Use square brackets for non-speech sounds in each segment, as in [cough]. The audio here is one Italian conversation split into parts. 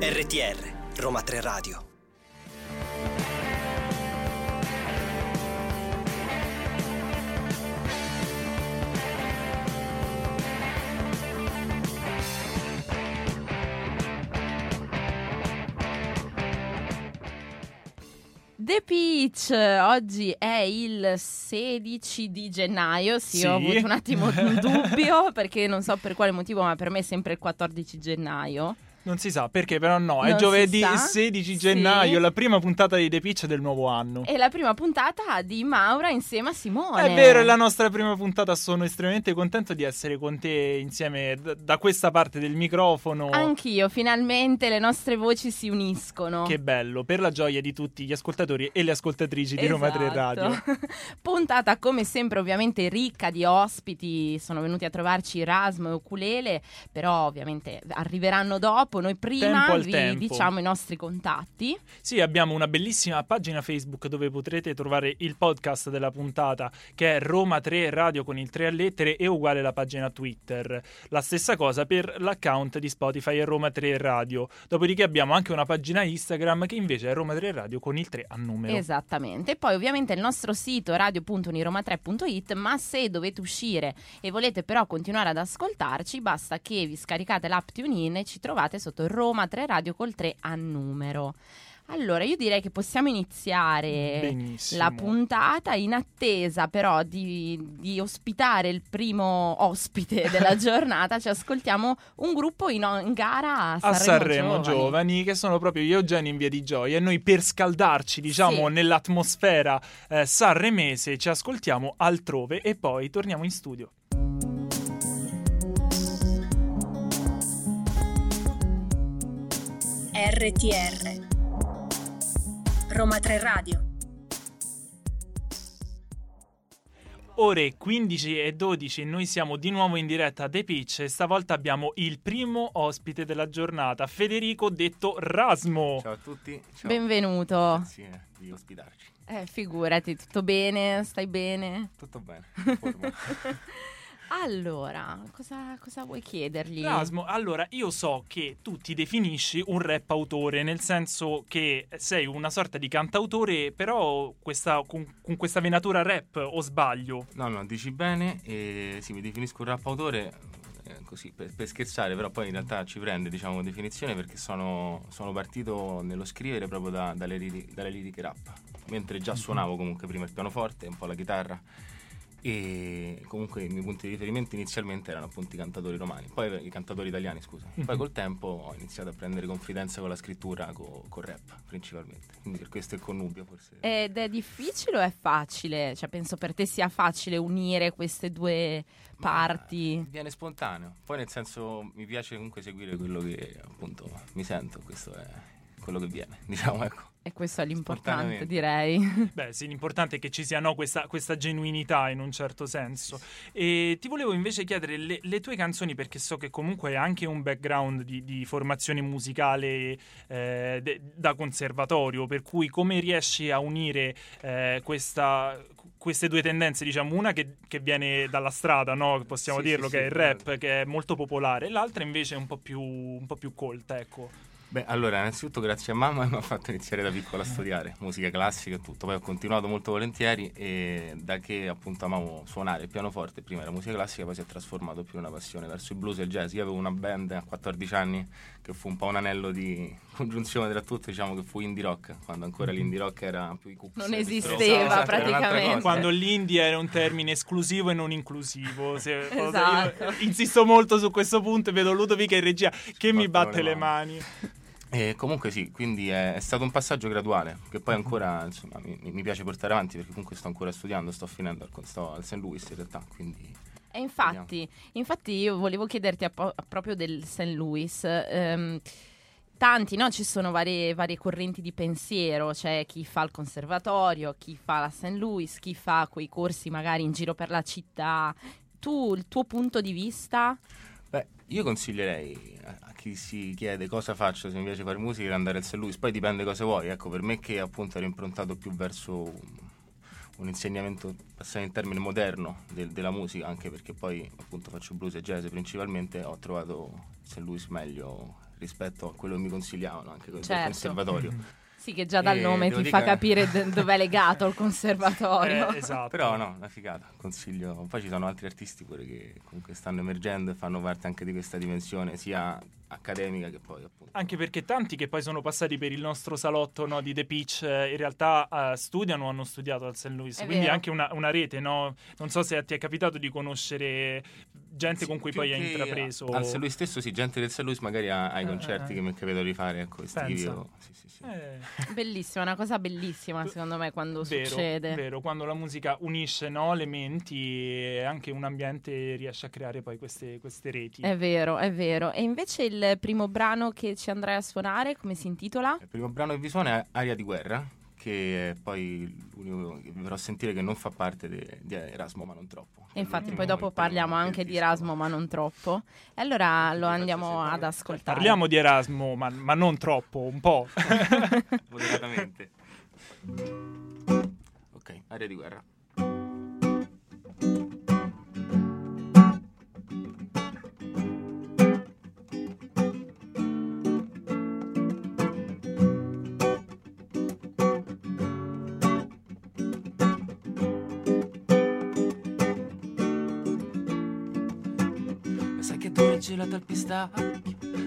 RTR Roma 3 Radio The Peach, oggi è il 16 di gennaio, sì, Sì. ho avuto un attimo un [laughs] dubbio perché non so per quale motivo, ma per me è sempre il 14 gennaio. Non si sa perché, però no, è Non giovedì sa. 16 Sì. gennaio, la prima puntata di The Pitch del nuovo anno. È la prima puntata di Maura insieme a Simone. È vero, è la nostra prima puntata, sono estremamente contento di essere con te insieme d- da questa parte del microfono. Anch'io, finalmente le nostre voci si uniscono. Che bello, per la gioia di tutti gli ascoltatori e le ascoltatrici di Roma 3 Esatto. Radio. [laughs] Puntata come sempre ovviamente ricca di ospiti, sono venuti a trovarci Rasmo e Ukulele, però ovviamente arriveranno dopo, noi prima Tempo vi tempo. diciamo i nostri contatti. Sì, abbiamo una bellissima pagina Facebook dove potrete trovare il podcast della puntata che è Roma 3 Radio con il 3 a lettere e uguale la pagina Twitter. La stessa cosa per l'account di Spotify Roma 3 Radio. Dopodiché abbiamo anche una pagina Instagram che invece è Roma 3 Radio con il 3 a numero. Esattamente. E poi ovviamente il nostro sito radio.uniroma3.it, ma se dovete uscire e volete però continuare ad ascoltarci, basta che vi scaricate l'app TuneIn e ci trovate sotto Roma 3 Radio col 3 a numero. Allora, io direi che possiamo iniziare Benissimo. la puntata in attesa però di, di ospitare il primo ospite [laughs] della giornata. Ci ascoltiamo un gruppo in, in gara a a Sanremo, Sanremo Giovani. che sono proprio gli Eugenio in via di gioia e noi per scaldarci diciamo Sì. nell'atmosfera eh, sanremese ci ascoltiamo altrove e poi torniamo in studio RTR Roma 3 Radio ore 15 e 12 noi siamo di nuovo in diretta a The Pitch e stavolta abbiamo il primo ospite della giornata Federico detto Rasmo Ciao a tutti. Ciao. Benvenuto. Grazie di ospitarci. Eh, figurati, tutto bene? Stai bene? Tutto bene. [laughs] Allora, cosa, cosa vuoi chiedergli? Rasmo, allora io so che tu ti definisci un rap autore, nel senso che sei una sorta di cantautore, però questa- con, con questa venatura rap, o sbaglio? no, no, dici bene. E sì, mi definisco un rap autore. eh, Così per, per scherzare, però poi in realtà ci prende diciamo definizione perché sono, sono partito nello scrivere proprio da- dalle, dalle liriche rap, mentre già suonavo comunque prima il pianoforte, un po' la chitarra e comunque i miei punti di riferimento inizialmente erano appunto i cantatori romani, poi i cantatori italiani scusa, poi col tempo ho iniziato a prendere confidenza con la scrittura, co- col rap principalmente, quindi per questo è connubio forse. Ed è difficile o è facile? Cioè, penso per te sia facile unire queste due Ma parti. Viene spontaneo, poi nel senso mi piace comunque seguire quello che appunto mi sento, questo è quello che viene, [laughs] diciamo ecco. E questo è l'importante, direi. [laughs] Beh, sì, l'importante è che ci sia no, questa, questa genuinità in un certo senso. E ti volevo invece chiedere le, le tue canzoni, perché so che comunque hai anche un background di, di formazione musicale eh, de- da conservatorio, per cui come riesci a unire eh, questa- queste due tendenze, diciamo, una che, che viene dalla strada, no? possiamo Sì, dirlo, sì, che sì, è il rap, certo. che è molto popolare, e l'altra invece è un po' più, un po' più colta, ecco. Beh, allora, innanzitutto grazie a mamma che mi ha fatto iniziare da piccola a studiare musica classica e tutto. Poi ho continuato molto volentieri e da che appunto amavo suonare il pianoforte, prima era musica classica, poi si è trasformato più in una passione verso il blues e il jazz. Io avevo una band a 14 anni che fu un po' un anello di congiunzione tra tutto, diciamo che fu indie rock, quando ancora l'indie rock era più i Cooks. Non esisteva Esatto, era un'altra praticamente. Quando l'indie era un termine esclusivo e non inclusivo. Se- [laughs] Esatto. io insisto molto su questo punto e vedo Ludovica in regia che mi Battono batte le le mani. E comunque sì, quindi è, è stato un passaggio graduale, che poi ancora insomma, mi, mi piace portare avanti perché comunque sto ancora studiando, sto finendo, al- sto al St. Louis in realtà, quindi E infatti, infatti io volevo chiederti a po- a proprio del St. Louis. ehm, tanti, no? Ci sono varie, varie correnti di pensiero, c'è chi fa il conservatorio, chi fa la St. Louis, chi fa quei corsi magari in giro per la città. Tu, il tuo punto di vista? Beh, io consiglierei a, a chi si chiede cosa faccio se mi piace fare musica di andare al St. Louis, poi dipende cosa vuoi, ecco, per me che appunto ero improntato più verso un, insegnamento, passare in termine moderno del- della musica, anche perché poi appunto faccio blues e jazz principalmente, ho trovato St. Louis meglio rispetto a quello che mi consigliavano anche con il Certo. conservatorio. [laughs] Sì, che già dal Eh, nome ti fa che- capire d- dov'è legato il conservatorio. Eh, esatto. Però no, una figata, consiglio. Poi ci sono altri artisti pure che comunque stanno emergendo e fanno parte anche di questa dimensione, sia accademica che poi appunto. Anche perché tanti che poi sono passati per il nostro salotto no, di The Pitch eh, in realtà eh, studiano o hanno studiato al St. Louis, È quindi è vero. anche una, una rete, no? Non so se ti è capitato di conoscere gente Sì, con cui poi hai intrapreso. Al St. Louis stesso, sì, gente del St. Louis magari ha- ai Eh, concerti eh. che mi è capitato di fare, ecco, estivi Pensa. o- Sì, sì, sì. Eh, Bellissima, una cosa bellissima secondo me quando vero, succede. vero, quando la musica unisce no, le menti e anche un ambiente riesce a creare poi queste, queste reti. È vero, è vero. E invece il primo brano che ci andrai a suonare, come si intitola? Il primo brano che vi suona è Aria di guerra, che è poi l'unico che vi farò sentire che non fa parte de- di Erasmo, ma non troppo. E infatti poi dopo parliamo che anche di. Erasmo, ma non troppo. E allora lo andiamo ad ascoltare. Parliamo di Erasmo, ma, ma non troppo, un po'. [laughs] Moderatamente. ok, Aria di guerra. Gelato al pistacchio,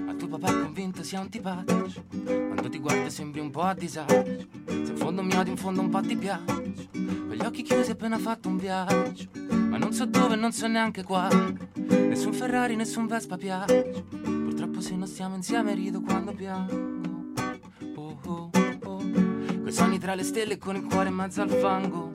ma tuo papà è convinto sia antipatico. Quando ti guardo sembri un po' a disagio, se in fondo mi odi, in fondo un po' ti piace. Con gli occhi chiusi appena fatto un viaggio, ma non so dove, non so neanche quando. Nessun Ferrari, nessun Vespa piace. Purtroppo se non stiamo insieme rido quando piango. Oh, oh, oh. Coi sogni tra le stelle e con il cuore in mezzo al fango.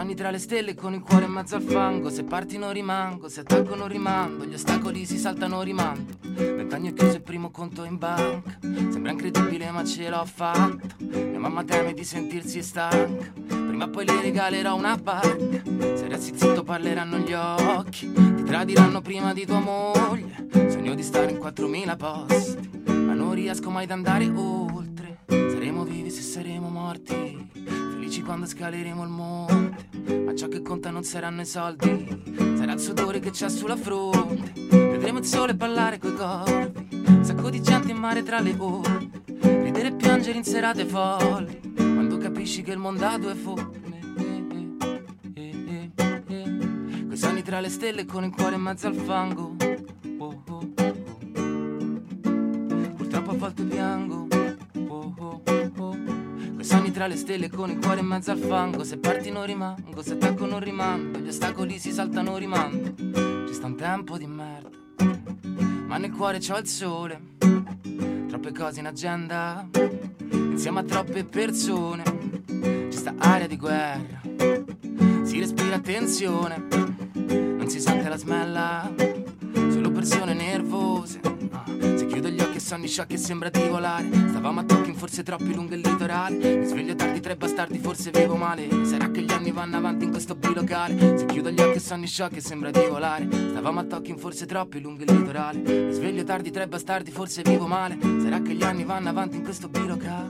Sogni tra le stelle con il cuore in mezzo al fango. Se parti non rimango, se attacco non rimando. Gli ostacoli si saltano rimando. Vent'anni ho chiuso il primo conto in banca. Sembra incredibile, ma ce l'ho fatta. Mia mamma teme di sentirsi stanca. Prima o poi le regalerò una barca. Se resti zitto parleranno gli occhi. Ti tradiranno prima di tua moglie. Sogno di stare in 4000 posti. Ma non riesco mai ad andare oltre. Saremo vivi se saremo morti. Felici quando scaleremo il monte. Ma ciò che conta non saranno i soldi. Sarà il sudore che c'è sulla fronte. Vedremo il sole ballare coi corpi. Sacco di gente in mare tra le ore. Ridere e piangere in serate folli. Quando capisci che il mondo ha due. Coi sogni tra le stelle e con il cuore in mezzo al fango. Oh, oh, oh. Purtroppo a volte piango. Tra le stelle con il cuore in mezzo al fango. Se parti non rimango, se attacco non rimando. Gli ostacoli si saltano rimando. Ci sta un tempo di merda. Ma nel cuore c'ho il sole. Troppe cose in agenda. Insieme a troppe persone. Ci sta aria di guerra. Si respira tensione. Non si sente la smella. Solo persone nervose. Sonni sciocchi e sembra di volare. Stavamo a talking forse troppi lungo il litorale. Mi sveglio tardi, tre bastardi, forse vivo male. Sarà che gli anni vanno avanti in questo bilocale. Se chiudo gli occhi e sonni sciocchi e sembra di volare. Stavamo a talking forse troppi lungo il litorale. Mi sveglio tardi, tre bastardi, forse vivo male. Sarà che gli anni vanno avanti in questo bilocale.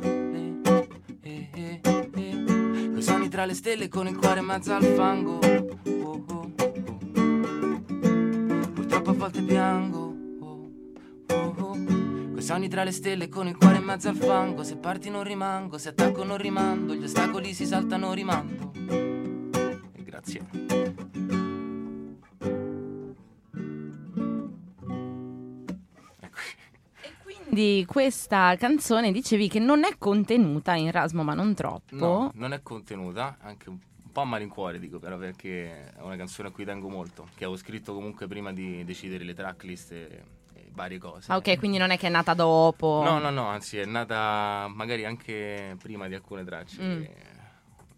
Eh, eh, eh. Coi sogni tra le stelle con il cuore in mezzo al fango. Oh, oh, oh. Purtroppo a volte piango. Sogni tra le stelle con il cuore in mezzo al fango. Se parti non rimango, se attacco non rimando. Gli ostacoli si saltano rimando. E grazie. Quindi questa canzone dicevi che non è contenuta in Erasmo, ma non troppo. No, non è contenuta, anche un po' a malincuore dico però perché è una canzone a cui tengo molto, che avevo scritto comunque prima di decidere le tracklist e varie cose. Ah, ok, quindi non è che è nata dopo. No, no, no, anzi è nata magari anche prima di alcune tracce. Mm. E,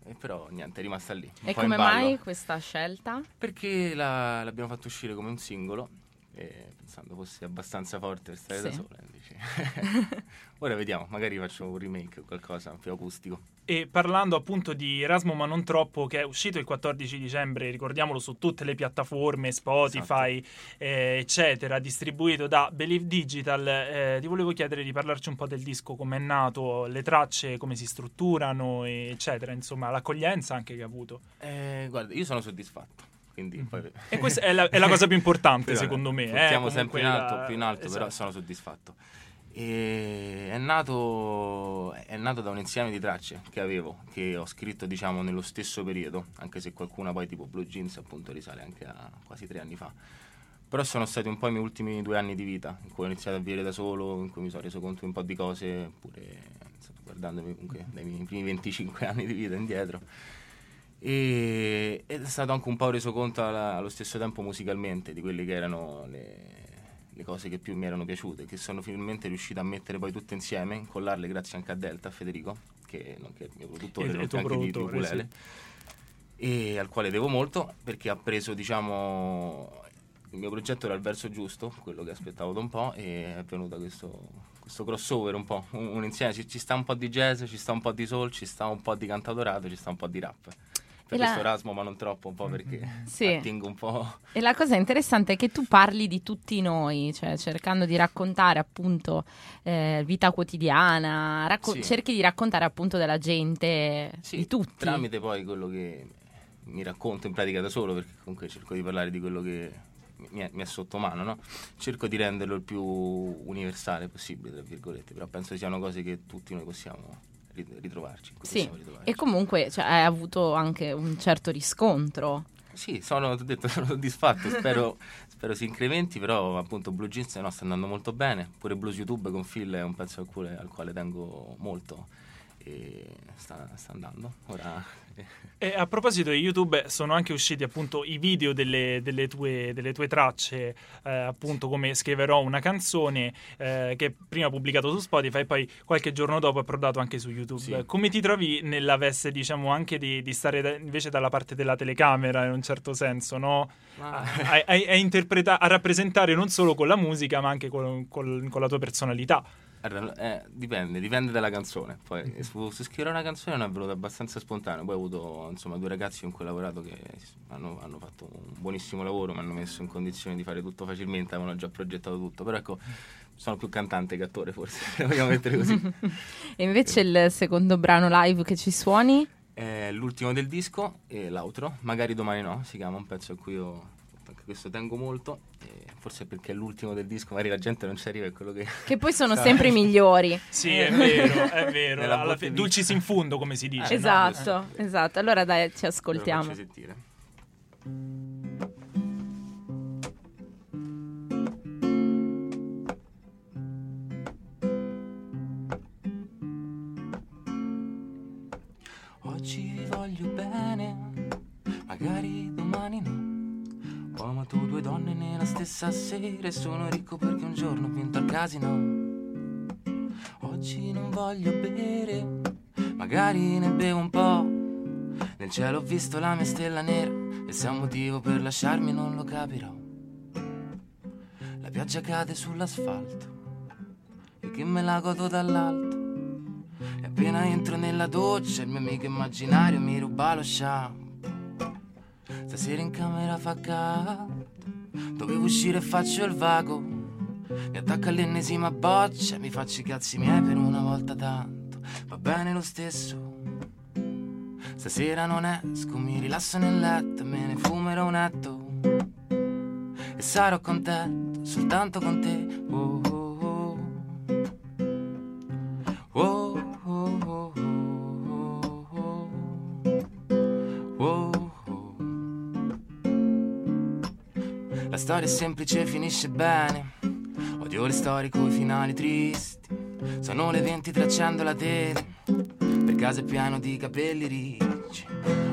e però niente, è rimasta lì. E come mai questa scelta? Perché la- l'abbiamo fatto uscire come un singolo E pensando fosse abbastanza forte per stare Sì. da sola. invece- [laughs] Ora vediamo, magari faccio un remake o qualcosa più acustico. E parlando appunto di Erasmo ma non troppo, che è uscito il 14 dicembre, ricordiamolo, su tutte le piattaforme, Spotify, eh, eccetera, distribuito da Believe Digital, eh, ti volevo chiedere di parlarci un po' del disco, come è nato, le tracce, come si strutturano, eccetera, insomma, l'accoglienza anche che ha avuto. Eh, guarda, io sono soddisfatto. Quindi poi... E questa è la, è la cosa più importante, Però, secondo me. eh, Puntiamo comunque sempre in alto, la- più in alto, però esatto. sono soddisfatto. E è nato, è nato da un insieme di tracce che avevo, che ho scritto diciamo nello stesso periodo, anche se qualcuna poi tipo Blue Jeans appunto risale anche a quasi tre anni fa. Però sono stati un po' i miei ultimi due anni di vita, in cui ho iniziato a vivere da solo, in cui mi sono reso conto di un po' di cose, pure guardandomi comunque dai miei primi 25 [laughs] anni di vita indietro. E, ed è stato anche un po' reso conto alla- allo stesso tempo musicalmente di quelle che erano le, le cose che più mi erano piaciute, che sono finalmente riuscito a mettere poi tutte insieme, incollarle grazie anche a Delta, a Federico, che nonché è il mio produttore, Il- anche di, di produttore, ukulele, e al quale devo molto perché ha preso diciamo il mio progetto era il verso giusto, quello che aspettavo da un po' e è venuto questo, questo crossover un po', un, un insieme, ci, ci sta un po' di jazz, ci sta un po' di soul, ci sta un po' di cantautorato, ci sta un po' di rap. Per la- questo Erasmo, ma non troppo, un po' perché Sì. attingo un po'... E la cosa interessante è che tu parli di tutti noi, cioè cercando di raccontare appunto eh, vita quotidiana, racco- Sì. cerchi di raccontare appunto della gente, Sì, di tutti. tramite poi quello che mi racconto in pratica da solo, perché comunque cerco di parlare di quello che mi è, mi è sotto mano, no? Cerco di renderlo il più universale possibile, tra virgolette, però penso siano cose che tutti noi possiamo ritrovarci. Sì, ritrovarci. e comunque cioè, hai avuto anche un certo riscontro. Sì, sono, detto, [laughs] sono soddisfatto, spero, [laughs] spero si incrementi, però appunto Blue Jeans no, sta andando molto bene, pure Blues YouTube con Phil è un pezzo al quale, al quale tengo molto e sta, sta andando. Ora E a proposito di YouTube, sono anche usciti appunto i video delle, delle tue, delle tue tracce, eh, appunto come scriverò una canzone eh, che prima pubblicato su Spotify e poi qualche giorno dopo è approdato anche su YouTube. Sì. Come ti trovi nella veste, diciamo, anche di, di stare da- invece dalla parte della telecamera in un certo senso, no? Ma- A, a- a a rappresentare non solo con la musica ma anche con, con- con la tua personalità. Eh, dipende, dipende dalla canzone. Poi su scrivere una canzone non è venuto abbastanza spontaneo. Poi ho avuto insomma due ragazzi con cui ho lavorato che hanno, hanno fatto un buonissimo lavoro, mi hanno messo in condizione di fare tutto facilmente, avevano già progettato tutto. Però ecco, sono più cantante che attore forse, [laughs] se vogliamo mettere così. [laughs] E invece il secondo brano live che ci suoni? È l'ultimo del disco e l'outro, magari domani no, si chiama un pezzo a cui io anche questo tengo molto. E forse perché è l'ultimo del disco, magari la gente non ci arriva, è quello che... Che poi sono [laughs] Sai. sempre i migliori. Sì, è vero, è [laughs] vero. Alla di- dulcis in fundo, come si dice. no? esatto, Eh. esatto. Allora dai, ci lo ascoltiamo. faccio sentire. Oggi vi voglio bene, magari domani no. Ho amato due donne nella stessa sera e sono ricco perché un giorno ho vinto al casino. Oggi non voglio bere, magari ne bevo un po'. Nel cielo ho visto la mia stella nera e se ha un motivo per lasciarmi non lo capirò. La pioggia cade sull'asfalto e che me la godo dall'alto. E appena entro nella doccia il mio amico immaginario mi ruba lo shampoo. Stasera in camera fa caldo, dovevo uscire e faccio il vago. Mi attacco all'ennesima boccia, mi faccio i cazzi miei per una volta tanto. Va bene lo stesso. Stasera non esco, mi rilasso nel letto, me ne fumerò un etto. E sarò contento soltanto con te. Oh. Storia è semplice e finisce bene. Odio le storie coi finali tristi. Sono le 23 accendo la tele. Per casa è pieno di capelli ricci.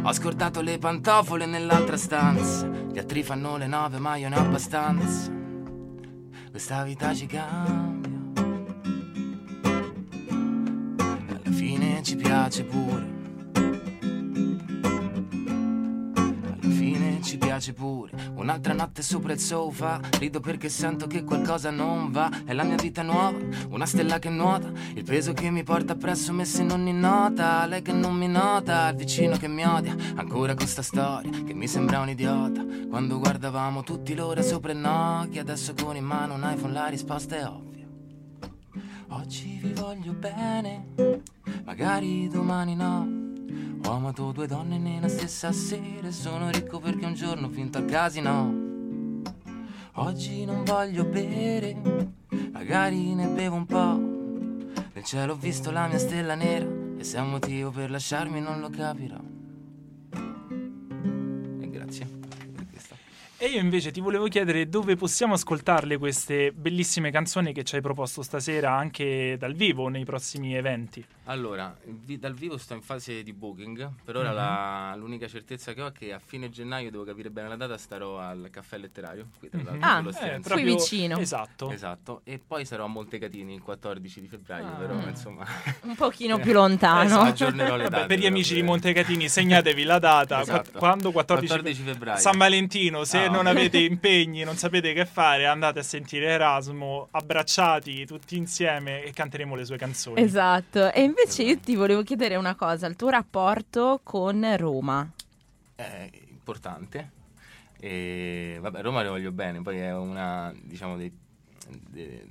Ho scordato le pantofole nell'altra stanza. Gli altri fanno le nove, ma io ne ho abbastanza. Questa vita ci cambia. Alla fine ci piace pure. Piace pure. Un'altra notte sopra il sofa, rido perché sento che qualcosa non va. È la mia vita nuova, una stella che nuota. Il peso che mi porta appresso messo in ogni nota. Lei che non mi nota, il vicino che mi odia. Ancora con sta storia che mi sembra un idiota. Quando guardavamo tutti l'ora sopra il Nokia, adesso con in mano un iPhone la risposta è ovvia. Oggi vi voglio bene, magari domani no. Ho amato due donne nella stessa sera sono ricco perché un giorno ho vinto al casino. Oggi non voglio bere, magari ne bevo un po'. Nel cielo ho visto la mia stella nera e se ha un motivo per lasciarmi non lo capirò. E grazie. E io invece ti volevo chiedere dove possiamo ascoltarle queste bellissime canzoni che ci hai proposto stasera anche dal vivo nei prossimi eventi. Allora, vi- dal vivo sto in fase di booking, per ora Mhm. la- l'unica certezza che ho è che a fine gennaio, devo capire bene la data, starò al caffè letterario, qui tra l'altro Ah, sullo eh. Qui vicino. Esatto. Esatto, e poi sarò a Montecatini il 14 di febbraio, Ah. però Mm. insomma Un pochino più lontano. Esatto. [laughs] aggiornerò le Vabbè, date. per gli però, amici di. Montecatini, segnatevi la data. [laughs] Esatto. Qua- Quando? 14, 14 febbraio. San Valentino. Se Ah, non avete [laughs] impegni, non sapete che fare, andate a sentire Erasmo abbracciati tutti insieme e canteremo le sue canzoni. Esatto. E invece io ti volevo chiedere una cosa, il tuo rapporto con Roma. È importante. E vabbè, Roma le voglio bene, poi è una, diciamo, dei- de-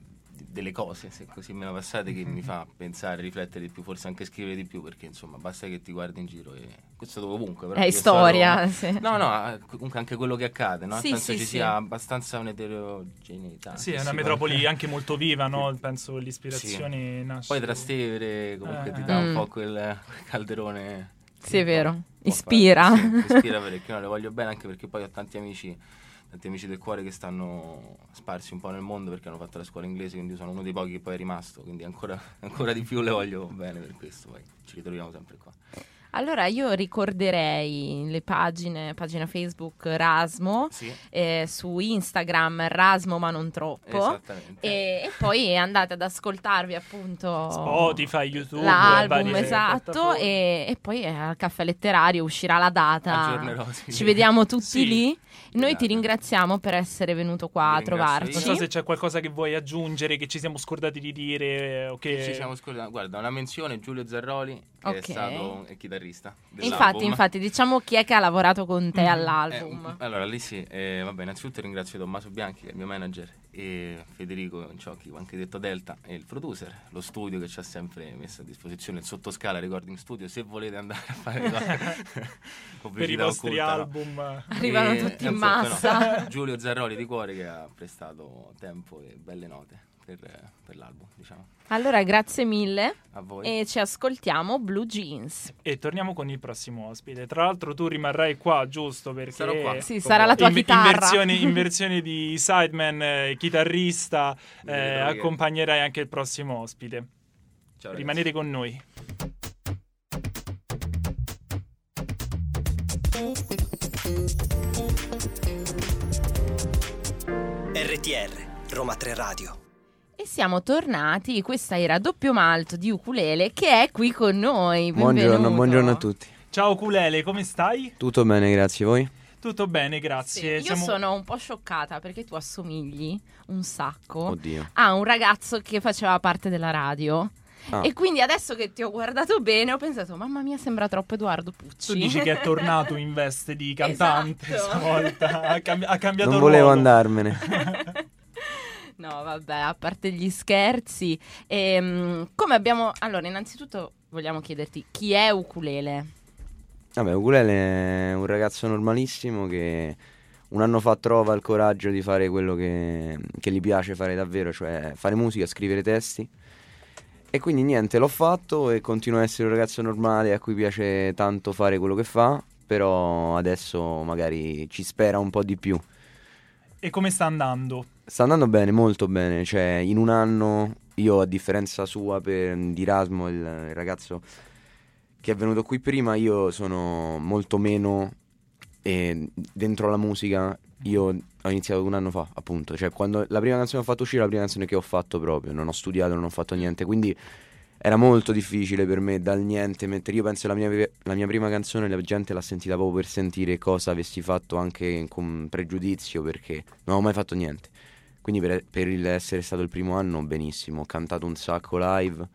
delle cose, se così me la passate, che mi fa pensare, riflettere di più, forse anche scrivere di più, perché insomma basta che ti guardi in giro e questo ovunque. Però È storia. Roma. sì. No, no, comunque anche quello che accade, no? Sì, Penso sì, ci sì. sia abbastanza un'eterogeneità. Sì, è una metropoli [laughs] anche molto viva, no? Penso che l'ispirazione nasce. Poi Trastevere comunque Eh, ti dà Mm. un po' quel, quel calderone. Sì, è vero. Ispira. fare- sì, ispira parecchio. No, le voglio bene anche perché poi ho tanti amici, tanti amici del cuore che stanno sparsi un po' nel mondo perché hanno fatto la scuola inglese, quindi sono uno dei pochi che poi è rimasto, quindi ancora, [laughs] ancora di più le voglio bene per questo. Poi ci ritroviamo sempre qua. Allora io ricorderei le pagine, pagina Facebook Rasmo, Sì, eh, su Instagram Rasmo ma non troppo. esattamente. E, e poi andate ad ascoltarvi appunto Spotify, YouTube, l'album esatto e, e poi al caffè letterario uscirà la data sì. ci vediamo tutti Sì. lì noi Esatto. ti ringraziamo per essere venuto qua a trovarci Non so se c'è qualcosa che vuoi aggiungere, che ci siamo scordati di dire o che... Ci siamo scordati. Guarda, una menzione Giulio Zarroli, che Ok. è stato il chitarrista. Infatti dell'album. infatti diciamo chi è che ha lavorato con te Mm. all'album Eh, allora, lì sì, eh, vabbè, innanzitutto ringrazio Tommaso Bianchi, che è il mio manager, e Federico Ciocchi, anche detto Delta, e il producer, lo studio che ci ha sempre messo a disposizione, il sottoscala Recording Studio, se volete andare a fare [laughs] per i vostri occulta, no? album. arrivano E, tutti in insomma, massa no, Giulio Zarroli di cuore che ha prestato tempo e belle note per, per l'album, diciamo. allora grazie mille A voi. e ci ascoltiamo Blue Jeans E torniamo con il prossimo ospite. Tra l'altro tu rimarrai qua, giusto? Perché Sarò qua. sì sarà la tua in, in chitarra versione, in [laughs] versione di sideman, eh, chitarrista, eh, accompagnerai anche il prossimo ospite. Ciao, ragazzi. Rimanete con noi. RTR, Roma 3 Radio. Siamo tornati, questa era Doppio Malto di Ukulele che è qui con noi. Buongiorno, buongiorno a tutti. Ciao Culele, come stai? Tutto bene, grazie. Voi? Tutto bene, Sì, grazie. io Siamo- sono un po' scioccata perché tu assomigli un sacco Oddio. a un ragazzo che faceva parte della radio. Ah. E quindi adesso che ti ho guardato bene ho pensato, mamma mia, sembra troppo Edoardo Pucci. Tu dici che è tornato in veste di cantante [laughs] Esatto. stavolta, ha, cambi- ha cambiato Non volevo ruolo. andarmene. [laughs] No, vabbè, a parte gli scherzi, ehm, come abbiamo... Allora, innanzitutto vogliamo chiederti chi è Ukulele? Vabbè, Ukulele è un ragazzo normalissimo che un anno fa trova il coraggio di fare quello che, che gli piace fare davvero, cioè fare musica, scrivere testi. E quindi niente, l'ho fatto e continuo a essere un ragazzo normale a cui piace tanto fare quello che fa, però adesso magari ci spera un po' di più. E come sta andando? Sta andando bene, molto bene. Cioè, in un anno, io a differenza sua per, di Erasmo, il, il ragazzo che è venuto qui prima, io sono molto meno eh, dentro la musica. Io ho iniziato un anno fa, appunto. Cioè, quando la prima canzone che ho fatto uscire la prima canzone che ho fatto proprio. Non ho studiato, non ho fatto niente. Quindi era molto difficile per me dal niente mettere. Io penso la mia, la mia prima canzone la gente l'ha sentita proprio per sentire cosa avessi fatto anche con pregiudizio perché non avevo mai fatto niente. Quindi per, per essere stato il primo anno, benissimo. Ho cantato un sacco live.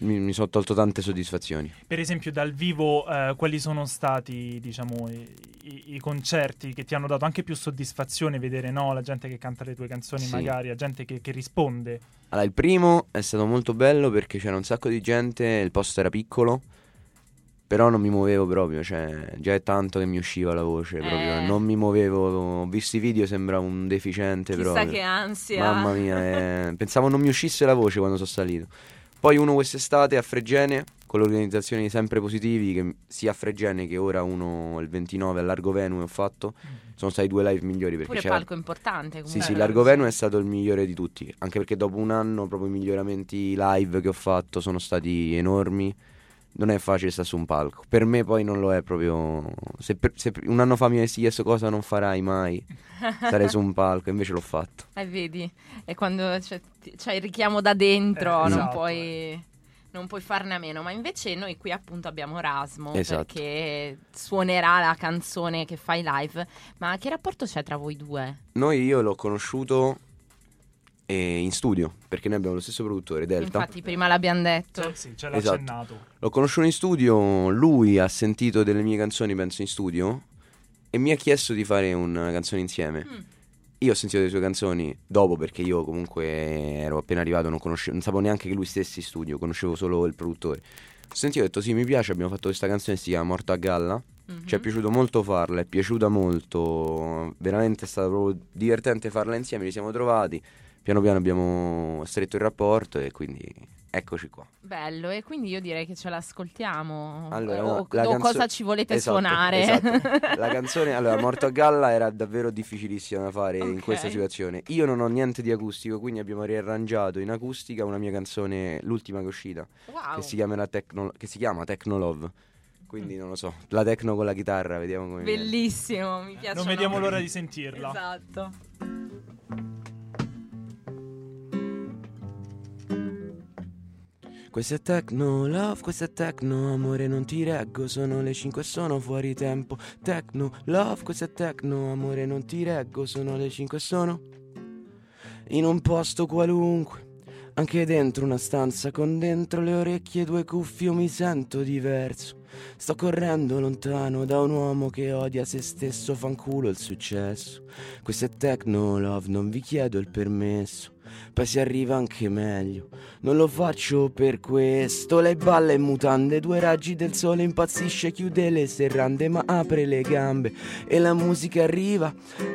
Mi, mi sono tolto tante soddisfazioni. Per esempio, dal vivo, eh, quali sono stati, diciamo, i, i- i concerti che ti hanno dato anche più soddisfazione vedere, no? La gente che canta le tue canzoni, Sì. magari, la gente che, che risponde. Allora, il primo è stato molto bello perché c'era un sacco di gente, il posto era piccolo, però non mi muovevo proprio, cioè già è tanto che mi usciva la voce, proprio, Eh. non mi muovevo, ho visto i video, sembrava un deficiente Chissà proprio. che ansia. Mamma mia, eh, pensavo non mi uscisse la voce quando sono salito. Poi uno quest'estate a Fregene, con l'organizzazione di Sempre Positivi, che sia a Fregene che ora uno il 29 a Largo Venue ho fatto, sono stati i due live migliori perché Pure c'era... palco importante Sì, comunque. sì, Largo Venue è stato il migliore di tutti, anche perché dopo un anno proprio i miglioramenti live che ho fatto sono stati enormi. Non è facile stare su un palco. Per me poi non lo è proprio... Se, per- se un anno fa mi avessi chiesto cosa non farai mai, sarei su un palco, invece l'ho fatto. [laughs] Eh, vedi, è quando c'è, c'hai il richiamo da dentro, Eh, non, esatto, puoi, non puoi farne a meno. Ma invece noi qui appunto abbiamo Rasmo, Esatto. perché suonerà la canzone che fai live. Ma che rapporto c'è tra voi due? Noi io l'ho conosciuto eh, in studio, perché noi abbiamo lo stesso produttore, Delta. Infatti prima l'abbiamo detto. Cioè, sì, ce l'ha Esatto. accennato. L'ho conosciuto in studio, lui ha sentito delle mie canzoni, penso, in studio, e mi ha chiesto di fare una canzone insieme. Mm. Io ho sentito le sue canzoni dopo perché io comunque ero appena arrivato, non, conoscevo, non sapevo neanche che lui stessi in studio, conoscevo solo il produttore. Ho sentito e ho detto sì, mi piace, abbiamo fatto questa canzone, si chiama Morto a Galla. Mhm. Ci è piaciuto molto farla, è piaciuta molto, veramente è stato proprio divertente farla insieme, ci siamo trovati, piano piano abbiamo stretto il rapporto e quindi eccoci qua. Bello, e quindi io direi che ce l'ascoltiamo. Allora, o, la o canzo- cosa ci volete Esatto, suonare? esatto. [laughs] La canzone, allora, Morto a Galla era davvero difficilissima da fare in Ok. questa situazione. Io non ho niente di acustico, quindi abbiamo riarrangiato in acustica una mia canzone, l'ultima che è uscita, Wow. che, si Techno, che si chiama Techno Love. Quindi non lo so, la techno con la chitarra, vediamo come viene. Bellissimo, mi piace. Non vediamo l'ora di sentirla. Esatto. Questo è techno love, questo è techno amore non ti reggo Sono le 5 e sono fuori tempo. Techno love, questo è techno amore non ti reggo Sono le 5 e sono in un posto qualunque. Anche dentro una stanza con dentro le orecchie due cuffie io mi sento diverso. Sto correndo lontano da un uomo che odia se stesso fanculo il successo. Questo è techno love, non vi chiedo il permesso poi si arriva anche meglio. Non lo faccio per questo. Lei balla in mutande, due raggi del sole impazzisce, chiude le serrande, ma apre le gambe e la musica arriva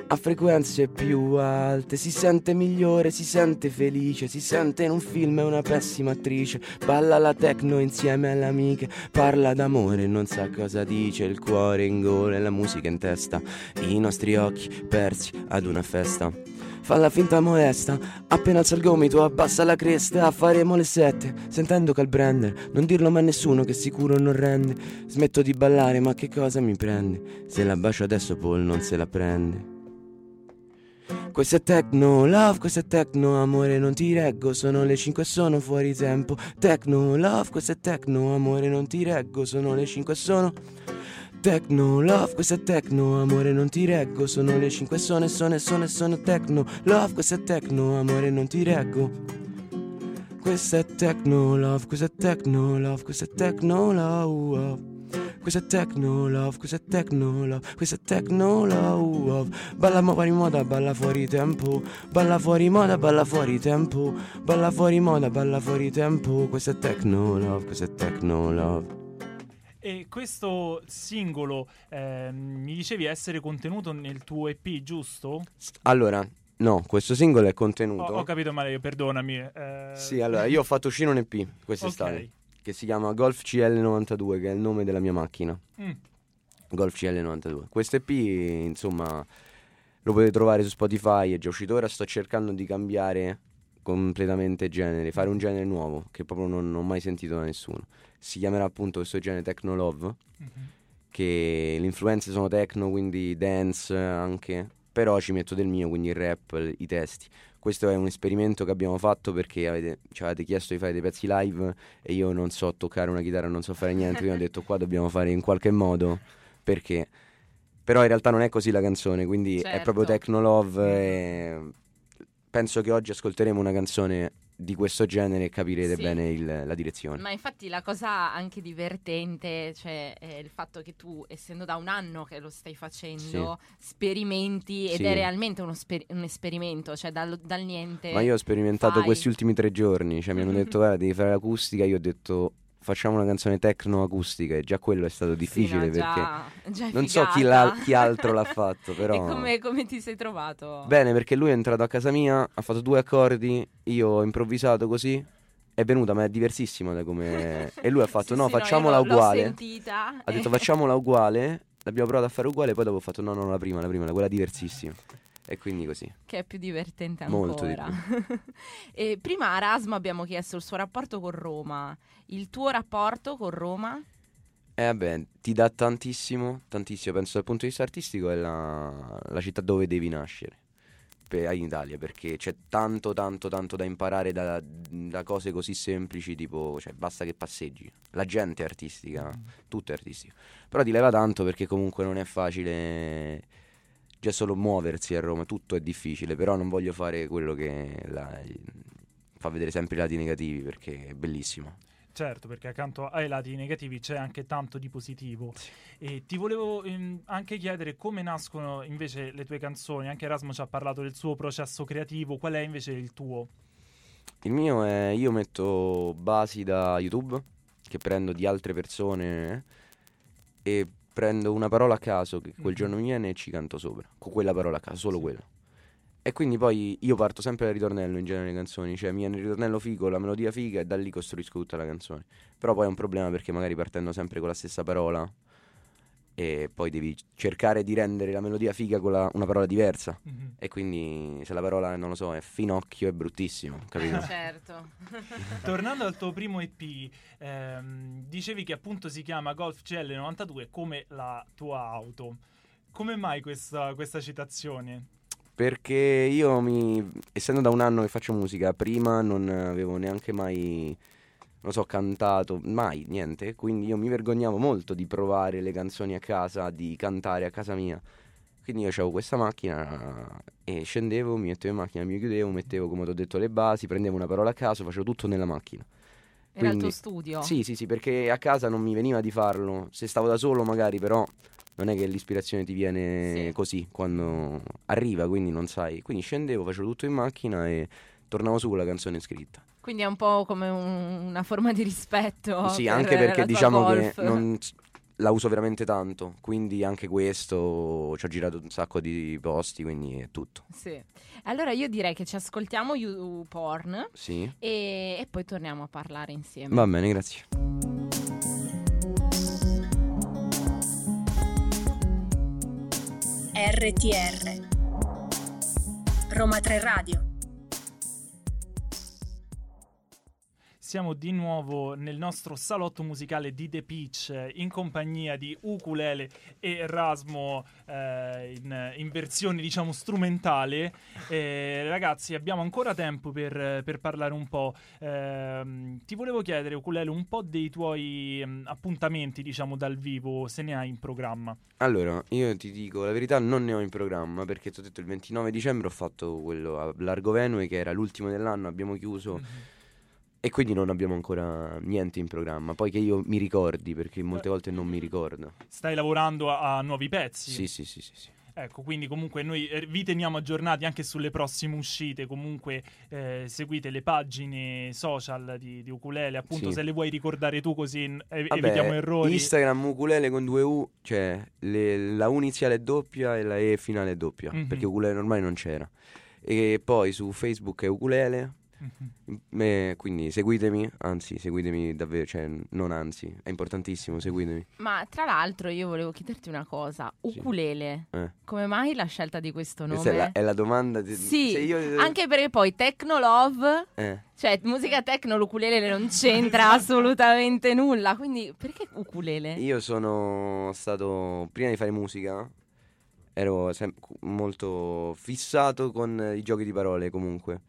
a frequenze più alte. Si sente migliore, si sente felice, si sente in un film è una pessima attrice. Balla la techno insieme alle amiche, parla d'amore, non sa cosa dice, il cuore in gola e la musica in testa. I nostri occhi persi ad una festa. Fa la finta molesta, appena alza il gomito, abbassa la cresta, faremo le sette, sentendo calbrender, non dirlo mai a nessuno che sicuro non rende. Smetto di ballare, ma che cosa mi prende? Se la bacio adesso Paul non se la prende. Questo è techno love, questo è techno amore non ti reggo, sono le 5 e sono fuori tempo. Techno love, questo è techno amore non ti reggo, sono le 5 e sono Techno love, questo è techno, amore non ti reggo, sono le 5 sono e sono e sono e sono techno love, questo è techno, amore non ti reggo. Questo è techno love, questo è techno love, questo è techno love. Questo è techno love, questo è techno love, questo è techno love. Balla fuori moda, balla fuori tempo. Balla fuori moda, balla fuori tempo. Balla fuori moda, balla fuori tempo. Questo è techno love, questo è techno love. E questo singolo ehm, mi dicevi essere contenuto nel tuo EP, giusto? Allora, no, questo singolo è contenuto. ho capito male, perdonami. eh, Sì, allora io ho fatto uscire un EP quest'estate ok. che si chiama Golf CL92, che è il nome della mia macchina. Mm. Golf CL92. Questo EP, insomma, lo potete trovare su Spotify, è già uscito ora. Sto cercando di cambiare completamente genere, fare un genere nuovo che proprio non, non ho mai sentito da nessuno. Si chiamerà appunto questo genere Techno Love, Mhm. che le influenze sono techno, quindi dance anche, però ci metto del mio, quindi il rap, i testi. questo è un esperimento che abbiamo fatto perché avete, ci avete chiesto di fare dei pezzi live e io non so toccare una chitarra, non so fare niente, quindi ho detto qua dobbiamo fare in qualche modo perché però in realtà non è così la canzone, quindi è Certo. proprio Techno Love e penso che oggi ascolteremo una canzone di questo genere e capirete Sì. bene il- la direzione. Ma infatti la cosa anche divertente, cioè è il fatto che tu, essendo da un anno che lo stai facendo, sperimenti ed Sì. è realmente uno sper- un esperimento, cioè dal, dal niente. Ma io ho sperimentato fai. questi ultimi tre giorni, cioè mi hanno detto guarda devi fare l'acustica, io ho detto facciamo una canzone techno acustica e già quello è stato Sì, difficile no, perché già- non so chi, chi altro l'ha fatto, [laughs] però... E come, come ti sei trovato? Bene, perché lui è entrato a casa mia, ha fatto due accordi, io ho improvvisato così, è venuta, ma è diversissima da come... e lui ha [laughs] fatto Sì, no, sì, facciamola l'ho uguale. sentita Ha detto e- facciamola uguale, l'abbiamo provato a fare uguale, poi dopo ho fatto no, no, la prima, la prima, quella diversissima. E quindi così. che è più divertente ancora. Molto di [laughs] e prima a Erasmo abbiamo chiesto il suo rapporto con Roma. Il tuo rapporto con Roma? E vabbè, ti dà tantissimo, tantissimo, penso dal punto di vista artistico è la, la città dove devi nascere per- in Italia, perché c'è tanto, tanto, tanto da imparare da, da cose così semplici, tipo, cioè, basta che passeggi. La gente è artistica, tutto è artistico. Però ti leva tanto perché comunque non è facile già solo muoversi a Roma, tutto è difficile, però non voglio fare quello che la- fa vedere sempre i lati negativi perché è bellissimo. Certo, perché accanto ai lati negativi c'è anche tanto di positivo. E ti volevo ehm, anche chiedere come nascono invece le tue canzoni. Anche Erasmo ci ha parlato del suo processo creativo. Qual è invece il tuo? Il mio è io metto basi da YouTube che prendo di altre persone eh, e prendo una parola a caso che quel Mhm. giorno mi viene e ci canto sopra, con quella parola a caso, solo quella. E quindi poi io parto sempre dal ritornello in genere nelle canzoni, cioè mi viene il ritornello figo, la melodia figa e da lì costruisco tutta la canzone. Però poi è un problema perché magari partendo sempre con la stessa parola e poi devi cercare di rendere la melodia figa con la- una parola diversa. Mhm. E quindi se la parola, non lo so, è finocchio è bruttissimo, capito? [laughs] certo. [laughs] Tornando al tuo primo EP, ehm, dicevi che appunto si chiama Golf GL92 come la tua auto. Come mai questa, questa citazione? Perché io mi. essendo da un anno che faccio musica, prima non avevo neanche mai. Non so, cantato, mai, niente. Quindi io mi vergognavo molto di provare le canzoni a casa, di cantare a casa mia. Quindi io avevo questa macchina e scendevo, mi mettevo in macchina, mi chiudevo, mettevo, come ti ho detto, le basi, prendevo una parola a caso, facevo tutto nella macchina. Era il Quindi- tuo studio? Sì, sì, sì, perché a casa non mi veniva di farlo. Se stavo da solo, magari, però non è che l'ispirazione ti viene Sì. così quando arriva, quindi non sai. Quindi scendevo, facevo tutto in macchina e tornavo su con la canzone scritta. Quindi è un po' come un- una forma di rispetto. sì, per anche la perché tua diciamo golf. che non- [laughs] la uso veramente tanto. Quindi anche questo ci ho girato un sacco di posti, quindi è tutto. Sì. Allora io direi che ci ascoltiamo YouPorn Sì. e, e poi torniamo a parlare insieme. Va bene, grazie. RTR Roma 3 Radio Siamo di nuovo nel nostro salotto musicale di The Peach eh, in compagnia di Ukulele e Erasmo eh, in, in versione diciamo strumentale. Eh, ragazzi, abbiamo ancora tempo per, per parlare un po'. Ehm, ti volevo chiedere, Ukulele, un po' dei tuoi mm, appuntamenti diciamo dal vivo, se ne hai in programma. Allora, io ti dico la verità, non ne ho in programma perché ti ho detto il 29 dicembre ho fatto quello a Largo Venue che era l'ultimo dell'anno, abbiamo chiuso e quindi non abbiamo ancora niente in programma. Poi che io mi ricordi perché molte volte non mi ricordo. Stai lavorando a, a nuovi pezzi? Sì, sì, sì, sì. sì. Ecco, quindi comunque noi eh, vi teniamo aggiornati anche sulle prossime uscite, comunque eh, seguite le pagine social di, di Ukulele, appunto Sì. se le vuoi ricordare tu così ev- Vabbè, evitiamo errori. Instagram ukulele con due U, cioè le- la U iniziale è doppia e la E finale è doppia, Mhm. perché ukulele ormai non c'era. E poi su Facebook è ukulele, Eh, quindi seguitemi, anzi seguitemi davvero, cioè non anzi, è importantissimo, seguitemi. Ma tra l'altro io volevo chiederti una cosa. Sì. Ukulele, Eh. come mai la scelta di questo nome? Questa è la, è la domanda. di- Sì, se io- anche perché poi Techno Love, Eh. cioè musica techno, l'ukulele non c'entra [laughs] [laughs] assolutamente nulla, quindi perché ukulele? Io sono stato, prima di fare musica, ero sem- molto fissato con i giochi di parole comunque.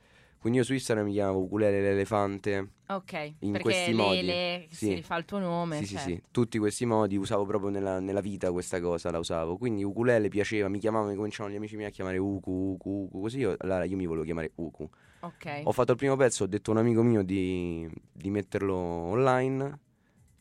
Quindi io su Instagram mi chiamavo ukulele l'elefante. Ok, In questi modi, Lele sì. si rifà il tuo nome. Sì, sì, certo. sì, tutti questi modi usavo proprio nella, nella vita questa cosa, la usavo. Quindi ukulele piaceva, mi chiamavano, mi cominciavano gli amici miei a chiamare Uku, Uku, Uku, così io, allora io mi volevo chiamare Uku. Ok. Ho fatto il primo pezzo, ho detto a un amico mio di, di metterlo online.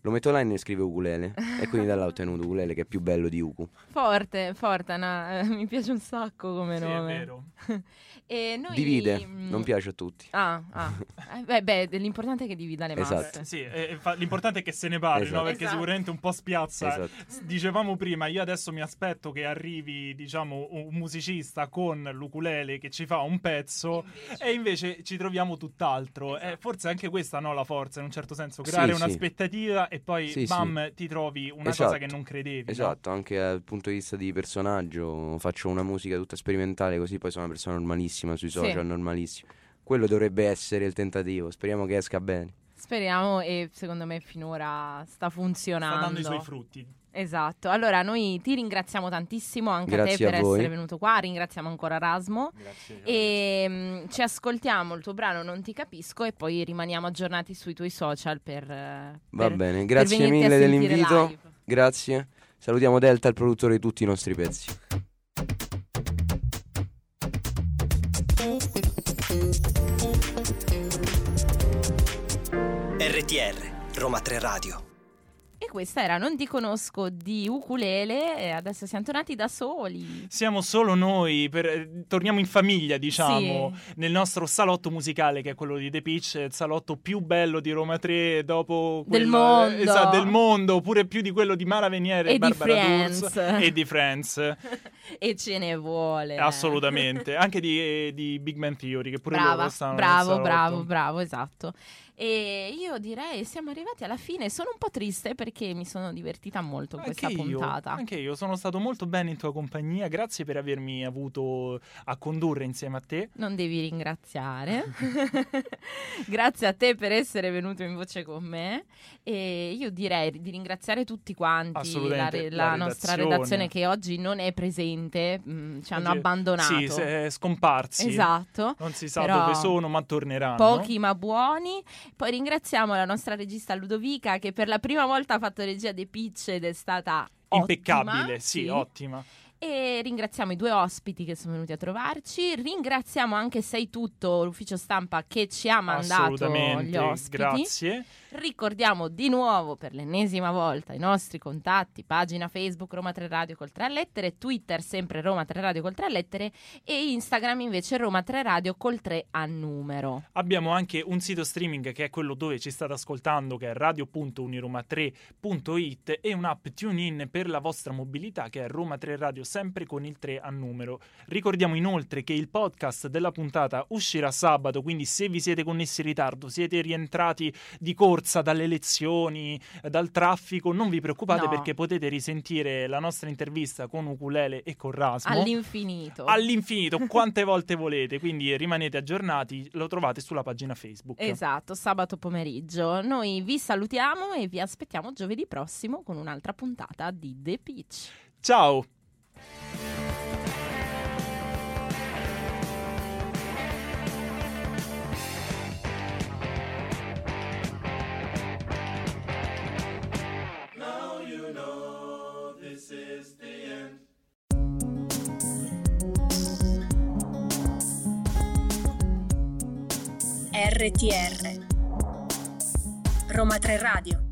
Lo metto online e scrive ukulele. e quindi da là ho ottenuto ukulele che è più bello di Uku. Forte, forte, Anna, eh, mi piace un sacco come Sì, è nome. vero. [laughs] E noi, Divide, mm, non piace a tutti. Ah, ah. [laughs] Eh, beh, beh, l'importante è che divida le masse. Esatto. Sì, eh, fa- l'importante è che se ne parli, Esatto. no? Perché Esatto. sicuramente un po' spiazza. Esatto. Dicevamo prima, io adesso mi aspetto che arrivi, diciamo, un musicista con l'ukulele che ci fa un pezzo e invece ci troviamo tutt'altro. Eh, forse anche questa no, la forza, in un certo senso, Sì, creare sì. un'aspettativa e poi Sì, bam, ti trovi una Esatto. cosa che non credevi. no? Esatto, anche dal punto di vista di personaggio, faccio una musica tutta sperimentale, così poi sono una persona normalissima sui Sì. social, normalissima. Quello dovrebbe essere il tentativo, speriamo che esca bene. Speriamo e secondo me finora sta funzionando. Sta dando i suoi frutti. Esatto. Allora, noi ti ringraziamo tantissimo anche a Grazie te per a essere venuto qua. Ringraziamo ancora Rasmo. Grazie. E mm, ci ascoltiamo il tuo brano Non ti capisco e poi rimaniamo aggiornati sui tuoi social per. eh, Va per- bene, grazie a mille dell'invito. live. Grazie. Salutiamo Delta, il produttore di tutti i nostri pezzi. RTR, Roma 3 Radio. E questa era Non ti conosco di ukulele e adesso siamo tornati da soli. Siamo solo noi, per- eh, torniamo in famiglia, diciamo, Sì. nel nostro salotto musicale che è quello di The Pitch, il salotto più bello di Roma 3 dopo Del quello- mondo. eh, esatto, del mondo, pure più di quello di Mara Veniere E di Barbara Friends. E di Friends. [laughs] e ce ne vuole. eh. Assolutamente, [laughs] anche di, di Big Man Theory che pure Brava, loro stanno bravo, bravo, bravo, esatto. E io direi siamo arrivati alla fine. Sono un po' triste perché mi sono divertita molto in questa io, puntata. anche io sono stato molto bene in tua compagnia, grazie per avermi avuto a condurre insieme a te. Non devi ringraziare. [laughs] [laughs] Grazie a te per essere venuto in voce con me. E io direi di ringraziare tutti quanti, la, re- la la nostra redazione. redazione che oggi non è presente, mm, ci hanno Oggi- abbandonato. Sì, scomparsi. Esatto. Non si sa Però dove sono, ma torneranno. Pochi ma buoni. Poi ringraziamo la nostra regista Ludovica che per la prima volta ha fatto regia dei pitch ed è stata Impeccabile, ottima, sì, ottima. E ringraziamo i due ospiti che sono venuti a trovarci. Ringraziamo anche Sei Tutto, l'ufficio stampa che ci ha mandato gli ospiti. grazie. Ricordiamo di nuovo per l'ennesima volta i nostri contatti, pagina Facebook Roma 3 Radio col 3 lettere, Twitter sempre Roma 3 Radio col 3 lettere e Instagram invece Roma 3 Radio col 3 a numero. Abbiamo anche un sito streaming che è quello dove ci state ascoltando, che è radio.uniroma3.it e un'app TuneIn per la vostra mobilità che è Roma 3 Radio, sempre con il 3 a numero. Ricordiamo inoltre che il podcast della puntata uscirà sabato, quindi se vi siete connessi in ritardo, siete rientrati di corsa dalle lezioni, dal traffico, non vi preoccupate No. perché potete risentire la nostra intervista con Ukulele e con Rasmo. All'infinito. all'infinito, [laughs] quante volte volete, quindi rimanete aggiornati, lo trovate sulla pagina Facebook. Esatto, sabato pomeriggio. Noi vi salutiamo e vi aspettiamo giovedì prossimo con un'altra puntata di The Pitch. Ciao! RTR Roma 3 Radio